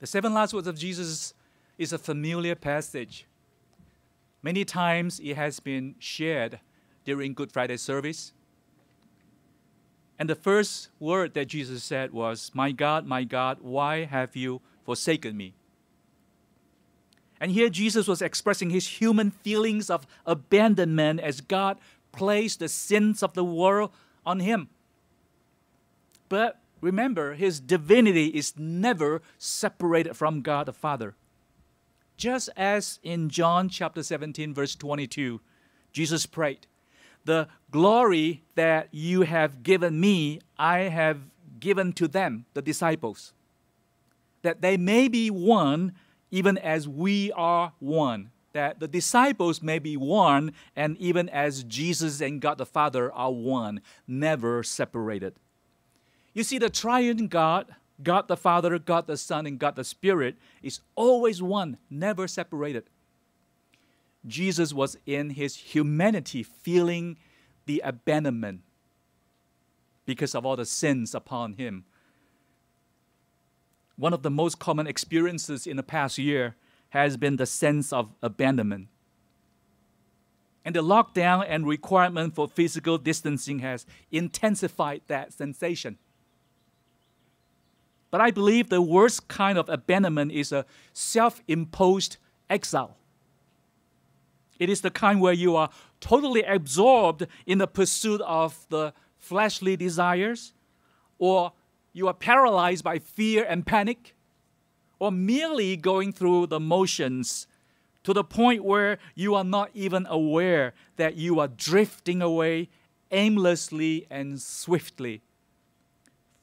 The seven last words of Jesus is a familiar passage. Many times it has been shared during Good Friday service. And the first word that Jesus said was, My God, my God, why have you forsaken me? And here Jesus was expressing his human feelings of abandonment as God placed the sins of the world on him. But remember, his divinity is never separated from God the Father. Just as in John chapter 17, verse 22, Jesus prayed, The glory that you have given me, I have given to them, the disciples, that they may be one even as we are one. That the disciples may be one, and even as Jesus and God the Father are one, never separated. You see, the triune God, God the Father, God the Son, and God the Spirit, is always one, never separated. Jesus was in his humanity feeling the abandonment because of all the sins upon him one of the most common experiences in the past year has been the sense of abandonment. And the lockdown and requirement for physical distancing has intensified that sensation. But I believe the worst kind of abandonment is a self imposed exile. It is the kind where you are totally absorbed in the pursuit of the fleshly desires or you are paralyzed by fear and panic, or merely going through the motions to the point where you are not even aware that you are drifting away aimlessly and swiftly,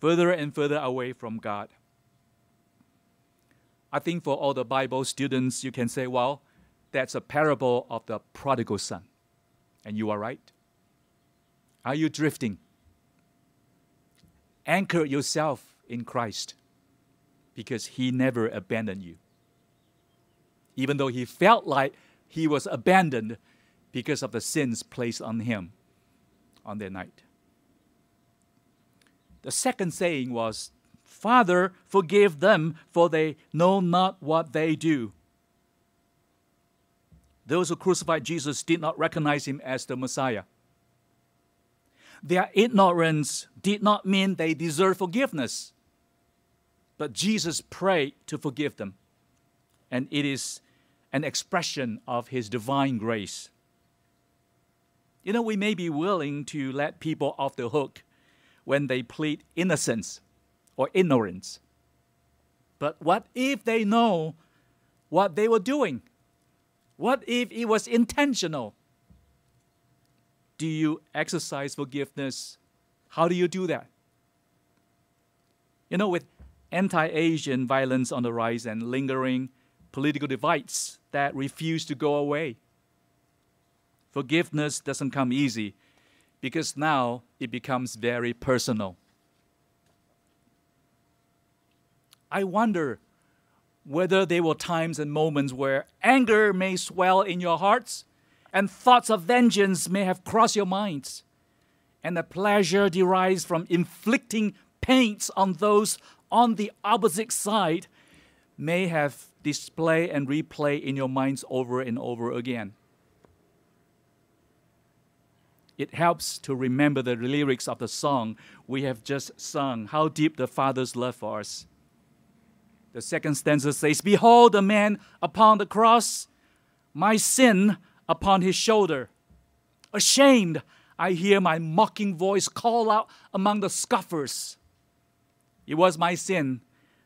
further and further away from God. I think for all the Bible students, you can say, well, that's a parable of the prodigal son. And you are right. Are you drifting? Anchor yourself in Christ because He never abandoned you. Even though He felt like He was abandoned because of the sins placed on Him on that night. The second saying was, Father, forgive them, for they know not what they do. Those who crucified Jesus did not recognize him as the Messiah. Their ignorance did not mean they deserve forgiveness. But Jesus prayed to forgive them. And it is an expression of his divine grace. You know, we may be willing to let people off the hook when they plead innocence or ignorance. But what if they know what they were doing? What if it was intentional? do you exercise forgiveness? How do you do that? You know, with anti Asian violence on the rise and lingering political divides that refuse to go away, forgiveness doesn't come easy because now it becomes very personal. I wonder whether there were times and moments where anger may swell in your hearts and thoughts of vengeance may have crossed your minds. And the pleasure derives from inflicting pains on those on the opposite side may have display and replay in your minds over and over again. It helps to remember the lyrics of the song we have just sung, How Deep the Father's Love for Us. The second stanza says, Behold the man upon the cross, my sin upon his shoulder. Ashamed, I hear my mocking voice call out among the scoffers. It was my sin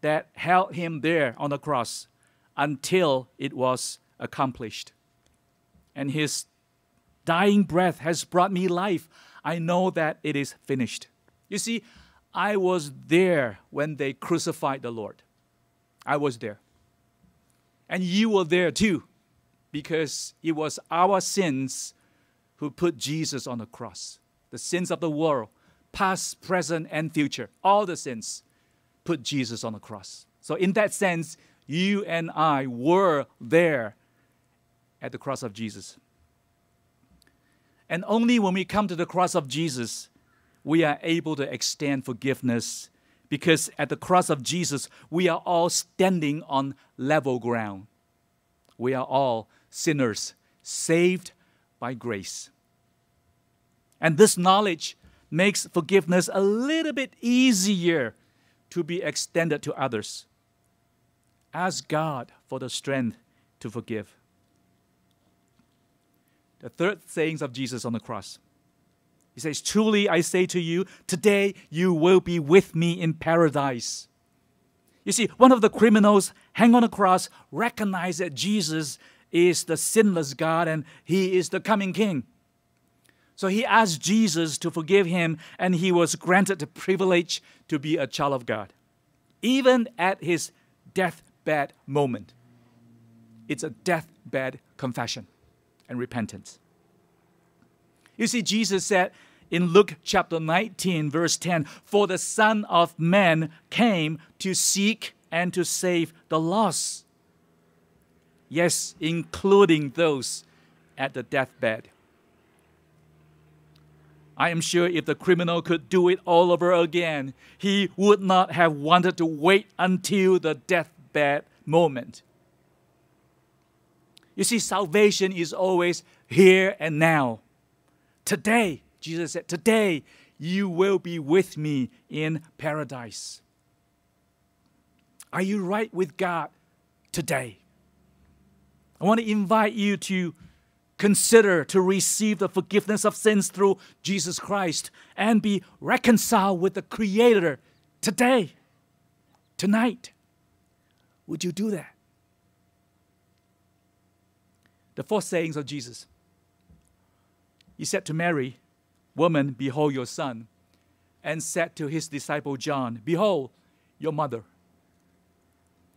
that held him there on the cross until it was accomplished. And his dying breath has brought me life. I know that it is finished. You see, I was there when they crucified the Lord. I was there. And you were there too because it was our sins who put Jesus on the cross. The sins of the world, past, present, and future, all the sins put Jesus on the cross. So, in that sense, you and I were there at the cross of Jesus. And only when we come to the cross of Jesus, we are able to extend forgiveness Because at the cross of Jesus, we are all standing on level ground. We are all sinners, saved by grace. And this knowledge makes forgiveness a little bit easier to be extended to others. Ask God for the strength to forgive. The third sayings of Jesus on the cross. He says, Truly I say to you, today you will be with me in paradise. You see, one of the criminals hang on the cross recognized that Jesus is the sinless God and he is the coming king. So he asked Jesus to forgive him, and he was granted the privilege to be a child of God, even at his deathbed moment. It's a deathbed confession and repentance. You see, Jesus said in Luke chapter 19, verse 10 For the Son of Man came to seek and to save the lost. Yes, including those at the deathbed. I am sure if the criminal could do it all over again, he would not have wanted to wait until the deathbed moment. You see, salvation is always here and now. Today, Jesus said, Today you will be with me in paradise. Are you right with God today? I want to invite you to consider to receive the forgiveness of sins through Jesus Christ and be reconciled with the Creator today, tonight. Would you do that? The four sayings of Jesus. He said to Mary, Woman, behold your son, and said to his disciple John, Behold your mother.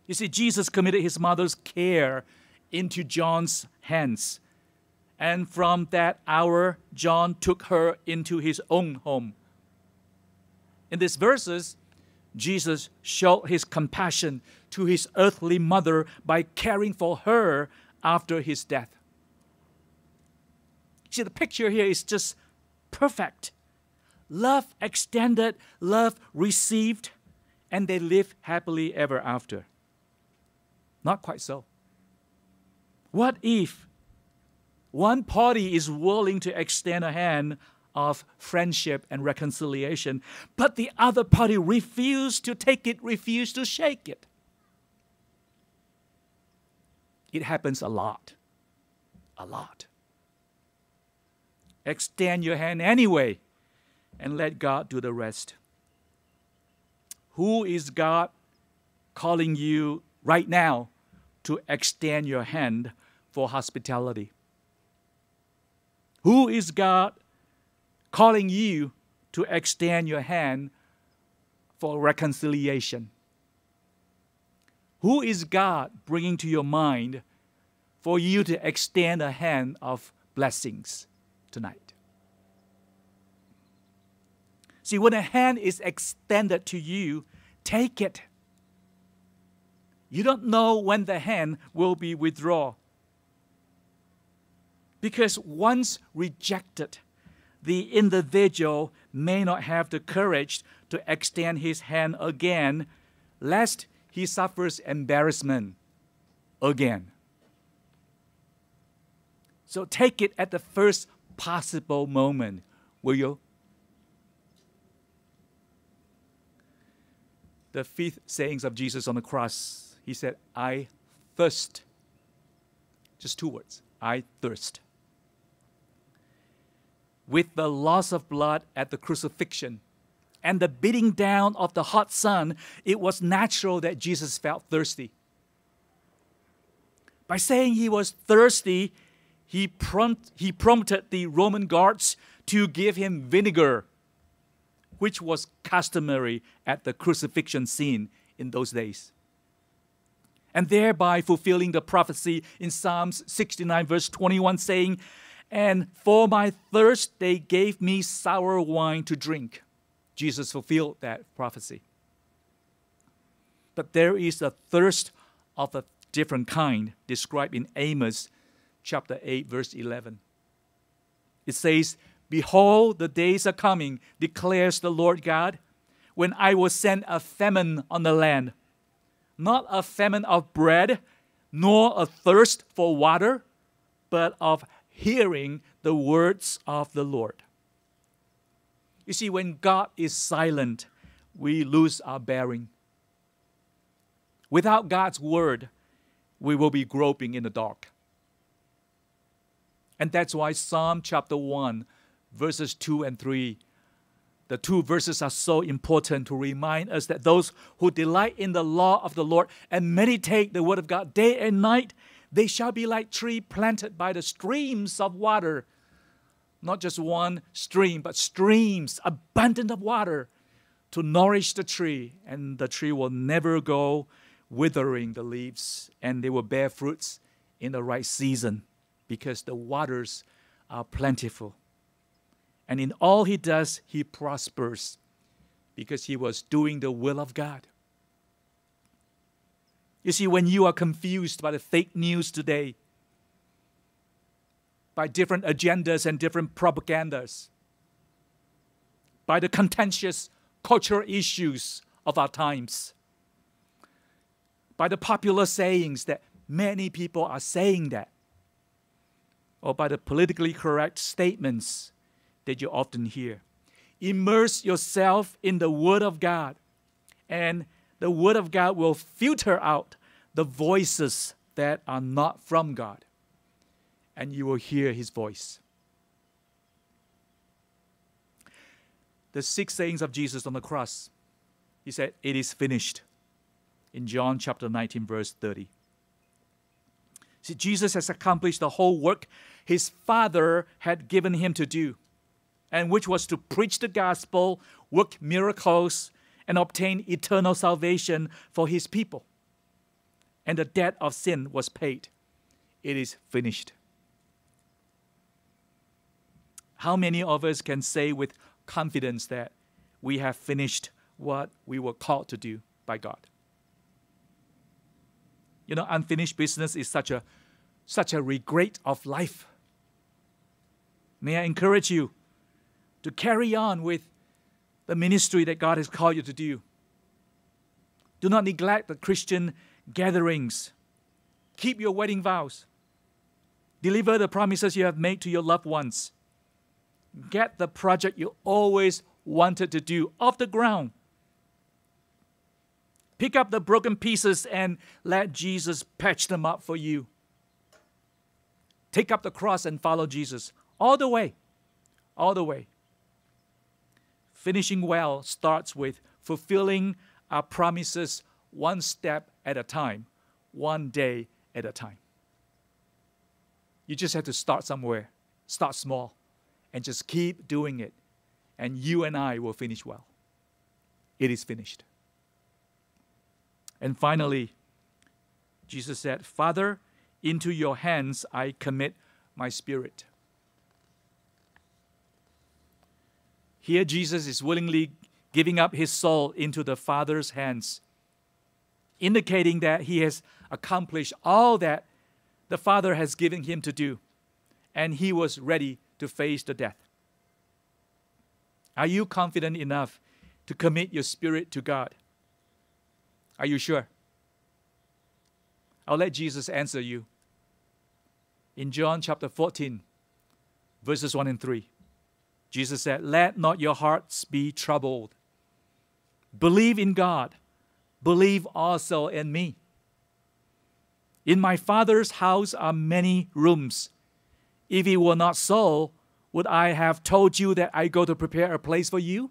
You see, Jesus committed his mother's care into John's hands and from that hour, John took her into his own home. In these verses, Jesus showed his compassion to his earthly mother by caring for her after his death. See, the picture here is just perfect. Love extended, love received, and they live happily ever after. Not quite so. What if one party is willing to extend a hand of friendship and reconciliation, but the other party refused to take it, refused to shake it. It happens a lot. A lot. Extend your hand anyway and let God do the rest. Who is God calling you right now to extend your hand for hospitality? Who is God calling you to extend your hand for reconciliation? Who is God bringing to your mind for you to extend a hand of blessings tonight? See, when a hand is extended to you, take it. You don't know when the hand will be withdrawn. Because once rejected, the individual may not have the courage to extend his hand again, lest he suffers embarrassment again. So take it at the first possible moment, will you? The fifth sayings of Jesus on the cross, he said, I thirst. Just two words I thirst with the loss of blood at the crucifixion and the beating down of the hot sun, it was natural that Jesus felt thirsty. By saying he was thirsty, he, prompt, he prompted the Roman guards to give him vinegar, which was customary at the crucifixion scene in those days. And thereby fulfilling the prophecy in Psalms 69, verse 21, saying, and for my thirst, they gave me sour wine to drink. Jesus fulfilled that prophecy. But there is a thirst of a different kind described in Amos chapter 8, verse 11. It says, Behold, the days are coming, declares the Lord God, when I will send a famine on the land, not a famine of bread, nor a thirst for water, but of hearing the words of the Lord. You see, when God is silent, we lose our bearing. Without God's word, we will be groping in the dark. And that's why Psalm chapter 1, verses 2 and 3, the two verses are so important to remind us that those who delight in the law of the Lord and meditate the word of God day and night, they shall be like tree planted by the streams of water. Not just one stream, but streams abundant of water to nourish the tree, and the tree will never go withering the leaves, and they will bear fruits in the right season because the waters are plentiful. And in all he does, he prospers because he was doing the will of God. You see, when you are confused by the fake news today, by different agendas and different propagandas, by the contentious cultural issues of our times, by the popular sayings that many people are saying that, or by the politically correct statements that you often hear. Immerse yourself in the Word of God, and the Word of God will filter out the voices that are not from God, and you will hear His voice. The six sayings of Jesus on the cross, He said, It is finished in John chapter 19, verse 30. See, Jesus has accomplished the whole work his Father had given him to do, and which was to preach the gospel, work miracles, and obtain eternal salvation for his people. And the debt of sin was paid. It is finished. How many of us can say with confidence that we have finished what we were called to do by God? You know, unfinished business is such a such a regret of life. May I encourage you to carry on with the ministry that God has called you to do. Do not neglect the Christian gatherings. Keep your wedding vows. Deliver the promises you have made to your loved ones. Get the project you always wanted to do off the ground. Pick up the broken pieces and let Jesus patch them up for you. Take up the cross and follow Jesus all the way. All the way. Finishing well starts with fulfilling our promises one step at a time, one day at a time. You just have to start somewhere, start small, and just keep doing it, and you and I will finish well. It is finished. And finally, Jesus said, Father, into your hands I commit my spirit. Here, Jesus is willingly giving up his soul into the Father's hands, indicating that he has accomplished all that the Father has given him to do, and he was ready to face the death. Are you confident enough to commit your spirit to God? Are you sure? I'll let Jesus answer you. In John chapter 14, verses 1 and 3. Jesus said, Let not your hearts be troubled. Believe in God, believe also in me. In my Father's house are many rooms. If it were not so, would I have told you that I go to prepare a place for you?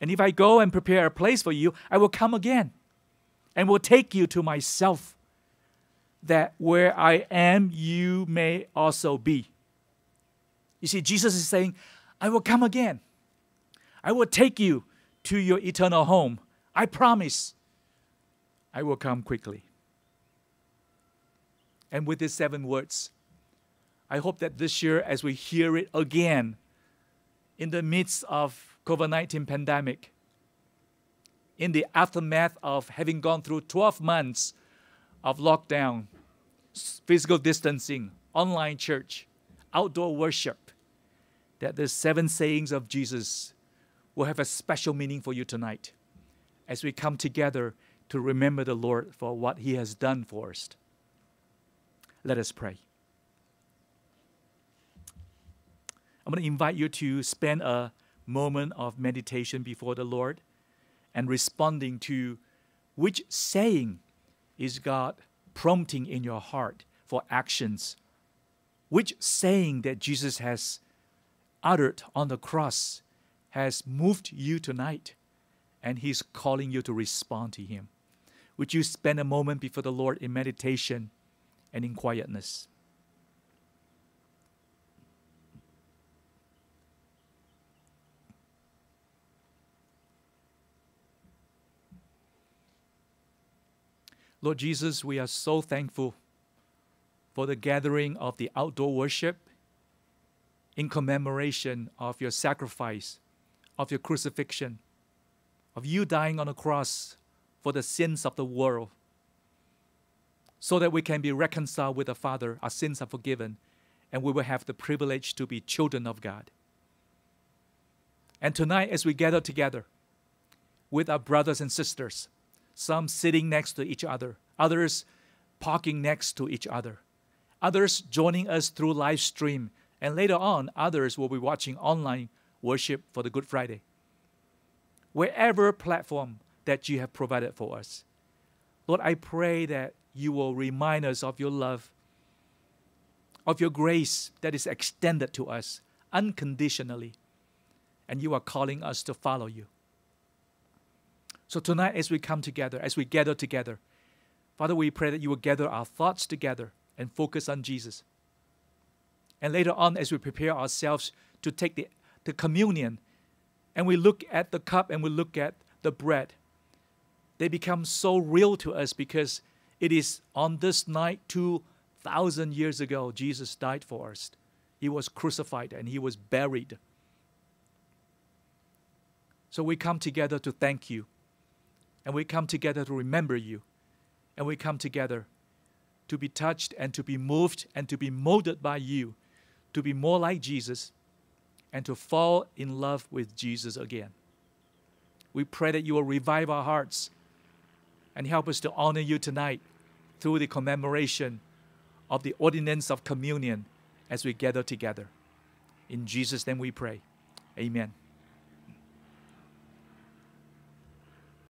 And if I go and prepare a place for you, I will come again and will take you to myself, that where I am, you may also be. You see, Jesus is saying, I will come again. I will take you to your eternal home. I promise I will come quickly. And with these seven words, I hope that this year, as we hear it again, in the midst of COVID-19 pandemic, in the aftermath of having gone through 12 months of lockdown, physical distancing, online church, outdoor worship, that the seven sayings of Jesus will have a special meaning for you tonight as we come together to remember the Lord for what He has done for us. Let us pray. I'm going to invite you to spend a moment of meditation before the Lord and responding to which saying is God prompting in your heart for actions? Which saying that Jesus has uttered on the cross has moved you tonight and He's calling you to respond to Him? Would you spend a moment before the Lord in meditation and in quietness? Lord Jesus, we are so thankful for the gathering of the outdoor worship in commemoration of your sacrifice, of your crucifixion, of you dying on the cross for the sins of the world, so that we can be reconciled with the Father, our sins are forgiven, and we will have the privilege to be children of God. And tonight, as we gather together with our brothers and sisters, some sitting next to each other, others parking next to each other, others joining us through live stream, and later on, others will be watching online worship for the Good Friday. Wherever platform that you have provided for us, Lord, I pray that you will remind us of your love, of your grace that is extended to us unconditionally, and you are calling us to follow you. So tonight, as we come together, as we gather together, Father, we pray that you will gather our thoughts together and focus on Jesus. And later on, as we prepare ourselves to take the, the communion, and we look at the cup and we look at the bread, they become so real to us because it is on this night 2,000 years ago, Jesus died for us. He was crucified and he was buried. So we come together to thank you and we come together to remember you. And we come together to be touched and to be moved and to be molded by you, to be more like Jesus and to fall in love with Jesus again. We pray that you will revive our hearts and help us to honor you tonight through the commemoration of the ordinance of communion as we gather together. In Jesus' name we pray. Amen.